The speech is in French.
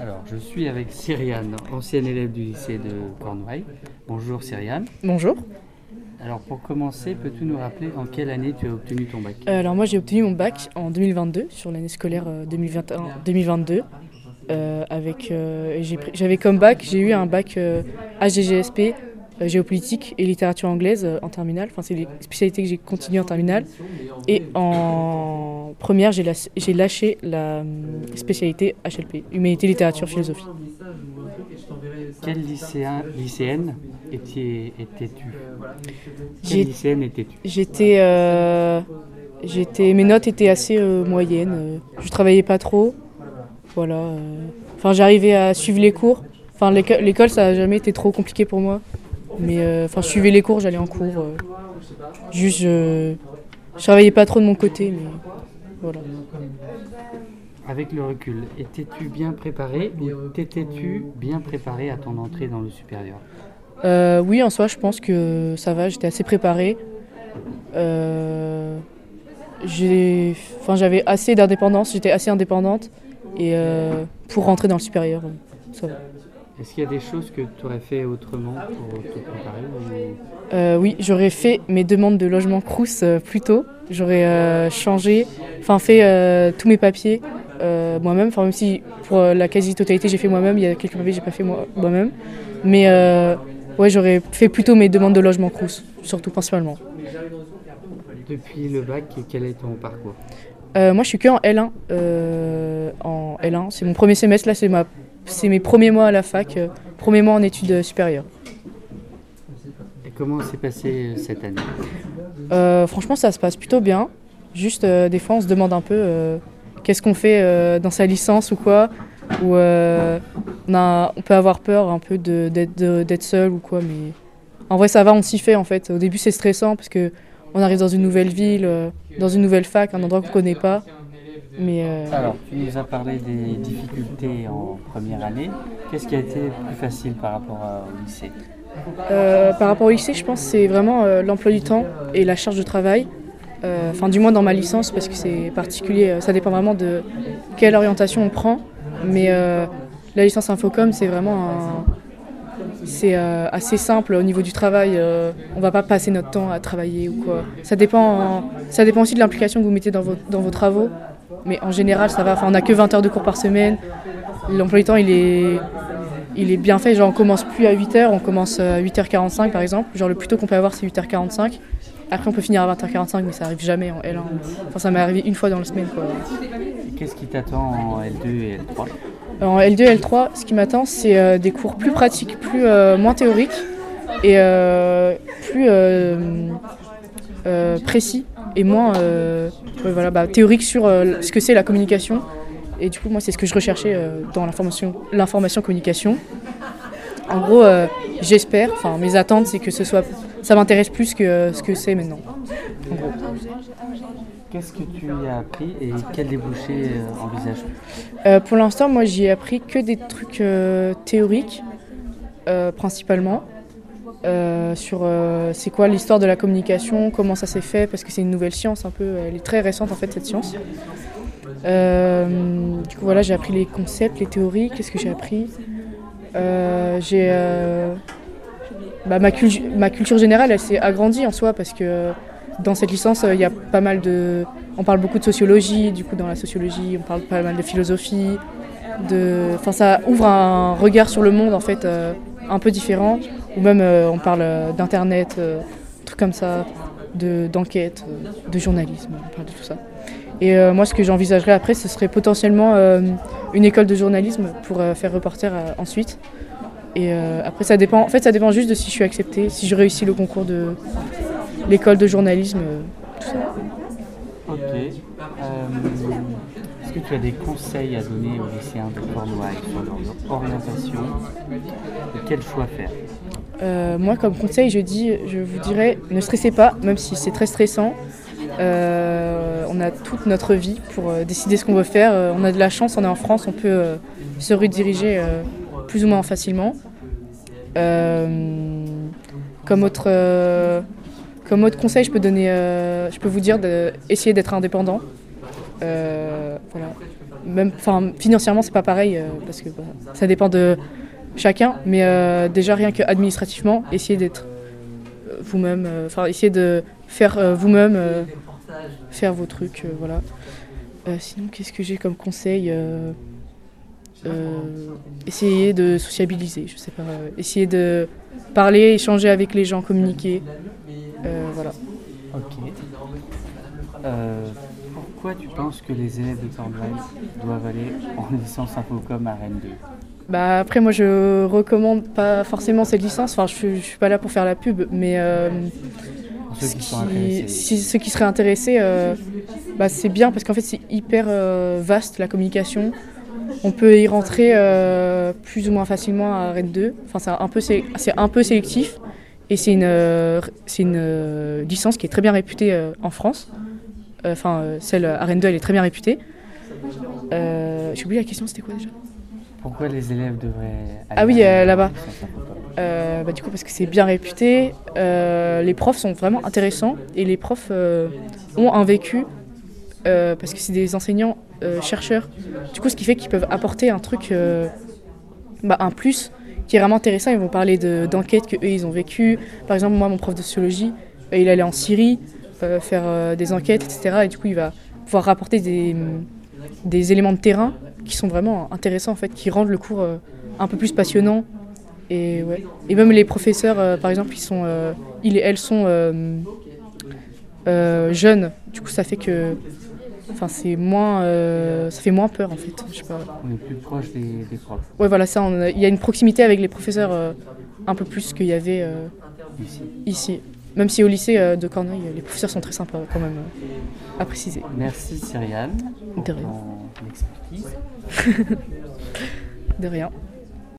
Alors, je suis avec Cyriane, ancienne élève du lycée de Cornouailles. Bonjour Cyriane. Bonjour. Alors, pour commencer, peux-tu nous rappeler en quelle année tu as obtenu ton bac? Euh, alors moi j'ai obtenu mon bac en 2022 sur l'année scolaire euh, 2021-2022 euh, avec euh, pris- j'avais comme bac j'ai eu un bac HGGSP géopolitique et littérature anglaise en terminale. Enfin c'est les spécialités que j'ai continué en terminale et en première j'ai lâché la hum, spécialité HLP humanité littérature philosophie. Quelle lycéen, lycéenne étais- étais-tu? Quelle lycéenne étais-tu? J'étais, euh, j'étais, mes notes étaient assez euh, moyennes. euh, je travaillais pas trop. Voilà. euh. Enfin, j'arrivais à suivre les cours. Enfin, l'éco- l'école, ça a jamais été trop compliqué pour moi. Mais euh, enfin, je suivais les cours, j'allais en cours. euh. juste, je, je travaillais pas trop de mon côté, mais voilà. Avec le recul, étais-tu bien préparé ou t'étais-tu bien préparé à ton entrée dans le supérieur? Euh, oui, en soi, je pense que ça va. J'étais assez préparée. Euh, j'avais assez d'indépendance. J'étais assez indépendante et euh, pour rentrer dans le supérieur, ça va. Est-ce qu'il y a des choses que tu aurais fait autrement pour te préparer ou- Euh, oui, j'aurais fait mes demandes de logement Crous euh, plus tôt. J'aurais euh, changé, enfin fait tous mes papiers moi-même. Enfin même si pour la quasi-totalité j'ai fait moi-même, il y a quelques papiers que j'ai pas fait moi- moi-même. Mais ouais, j'aurais fait plutôt mes demandes de logement Crous, surtout principalement. Depuis le bac, quel est ton parcours? Moi, je suis que en L1. euh, en L1, c'est mon premier semestre. Là, c'est ma, c'est mes premiers mois à la fac, euh, premier mois en études supérieures. Et comment s'est passée cette année? Euh, franchement, ça se passe plutôt bien. Juste, euh, des fois, on se demande un peu euh, qu'est-ce qu'on fait euh, dans sa licence ou quoi. Euh, on, a- on peut avoir peur un peu d'être seul ou quoi. Mais en vrai, ça va, on s'y fait en fait. Au début, c'est stressant parce que on arrive dans une nouvelle ville, euh, dans une nouvelle fac, un endroit qu'on connaît pas. Mais euh, Alors, tu nous as parlé des difficultés en première année. Qu'est-ce qui a été plus facile par rapport au lycée Euh, par rapport au lycée, je pense que c'est vraiment euh, l'emploi du temps et la charge de travail. Enfin, du moins dans ma licence, parce que c'est particulier. Ça dépend vraiment de quelle orientation on prend. Mais la licence Infocom, c'est vraiment un- c'est assez simple au niveau du travail. on va pas passer notre temps à travailler ou quoi. Ça dépend, ça dépend aussi de l'implication que vous mettez dans vos, dans vos travaux. Mais en général, ça va. Enfin, on n'a que 20 heures de cours par semaine. L'emploi du temps, il est, il est bien fait. Genre, on commence plus à 8h, on commence à 8h45 par exemple. Genre, le plus tôt qu'on peut avoir, c'est 8h45. Après, on peut finir à 20h45, mais ça arrive jamais en L1. Enfin, ça m'est arrivé une fois dans la semaine, quoi. Qu'est-ce qui t'attend en L2 et L3 En L2 et L3, ce qui m'attend, c'est euh, des cours plus pratiques, plus, euh, moins théoriques et euh, plus euh, précis et moins euh, ouais, voilà, bah, théoriques sur euh, ce que c'est la communication. Et du coup, moi, c'est ce que je recherchais euh, dans l'information, communication. En gros, j'espère, enfin, mes attentes, c'est que ce soit, ça m'intéresse plus que ce que c'est maintenant. En gros. Qu'est-ce que tu y as appris et quel débouché envisages-tu Euh, pour l'instant, moi, j'y ai appris que des trucs euh, théoriques, euh, principalement. Euh, sur euh, c'est quoi l'histoire de la communication, comment ça s'est fait, parce que c'est une nouvelle science un peu, elle est très récente en fait cette science. Euh, du coup voilà, j'ai appris les concepts, les théories, qu'est-ce que j'ai appris J'ai bah, ma, cul- ma culture générale, elle s'est agrandie en soi parce que dans cette licence, il y a pas mal de, on parle beaucoup de sociologie, du coup dans la sociologie, on parle pas mal de philosophie, de, enfin ça ouvre un regard sur le monde en fait un peu différent, ou même euh, on parle euh, d'internet, euh, trucs comme ça, de d'enquête, de journalisme, on parle de tout ça. Et moi, ce que j'envisagerais après, ce serait potentiellement une école de journalisme pour faire reporter ensuite. Et après, ça dépend. En fait, ça dépend juste de si je suis acceptée, si je réussis le concours de l'école de journalisme, tout. Est-ce que tu as des conseils à donner aux lycéens de Cornouailles sur leur orientation quel choix faire? Euh, moi, comme conseil, je, dis, je vous dirais, ne stressez pas, même si c'est très stressant. Euh, on a toute notre vie pour euh, décider ce qu'on veut faire. On a de la chance, on est en France, on peut se rediriger plus ou moins facilement. Comme, autre, conseil, je peux, donner, je peux vous dire d'essayer d'être indépendant. Voilà. même, financièrement, c'est pas pareil parce que ça dépend de chacun, mais déjà rien que administrativement, essayer d'être vous-même, enfin, essayer de faire vous-même, faire vos trucs, voilà. sinon, qu'est-ce que j'ai comme conseil Essayer de sociabiliser, je sais pas, essayer de parler, échanger avec les gens, communiquer, voilà. Ok. Euh, pourquoi tu penses que les élèves de Cornwall doivent aller en licence Infocom à Rennes 2 bah après moi je recommande pas forcément cette licence, enfin je, je suis pas là pour faire la pub, mais euh, ceux, qui si, ceux qui seraient intéressés, euh, bah, c'est bien parce qu'en fait c'est hyper vaste la communication. On peut y rentrer plus ou moins facilement à Rennes 2. Enfin c'est un peu c'est un peu sélectif et c'est une c'est une licence qui est très bien réputée en France. Euh, enfin, euh, celle à Rennes elle est très bien réputée. Euh, j'ai oublié la question, c'était quoi déjà? Pourquoi les élèves devraient aller Ah oui, là-bas. bah, du coup, parce que c'est bien réputé. les profs sont vraiment intéressants et les profs ont un vécu parce que c'est des enseignants chercheurs. Du coup, ce qui fait qu'ils peuvent apporter un truc, bah, un plus qui est vraiment intéressant. Ils vont parler d'enquêtes qu'eux ils ont vécues. Par exemple, moi, mon prof de sociologie, il allait en Syrie. Euh, faire euh, des enquêtes, etc. Et du coup, il va pouvoir rapporter des, des éléments de terrain qui sont vraiment intéressants, en fait, qui rendent le cours euh, un peu plus passionnant. Et, ouais. et même les professeurs, par exemple, ils, sont, ils et elles sont jeunes. Du coup, ça fait que enfin c'est moins ça fait moins peur en fait je sais pas. on est plus proche des, des profs ouais voilà ça il y a une proximité avec les professeurs un peu plus qu'il y avait ici. ici même si au lycée euh, de Corneuil, les professeurs sont très sympas quand même, euh, à préciser. Merci Cyriane. De rien. De rien.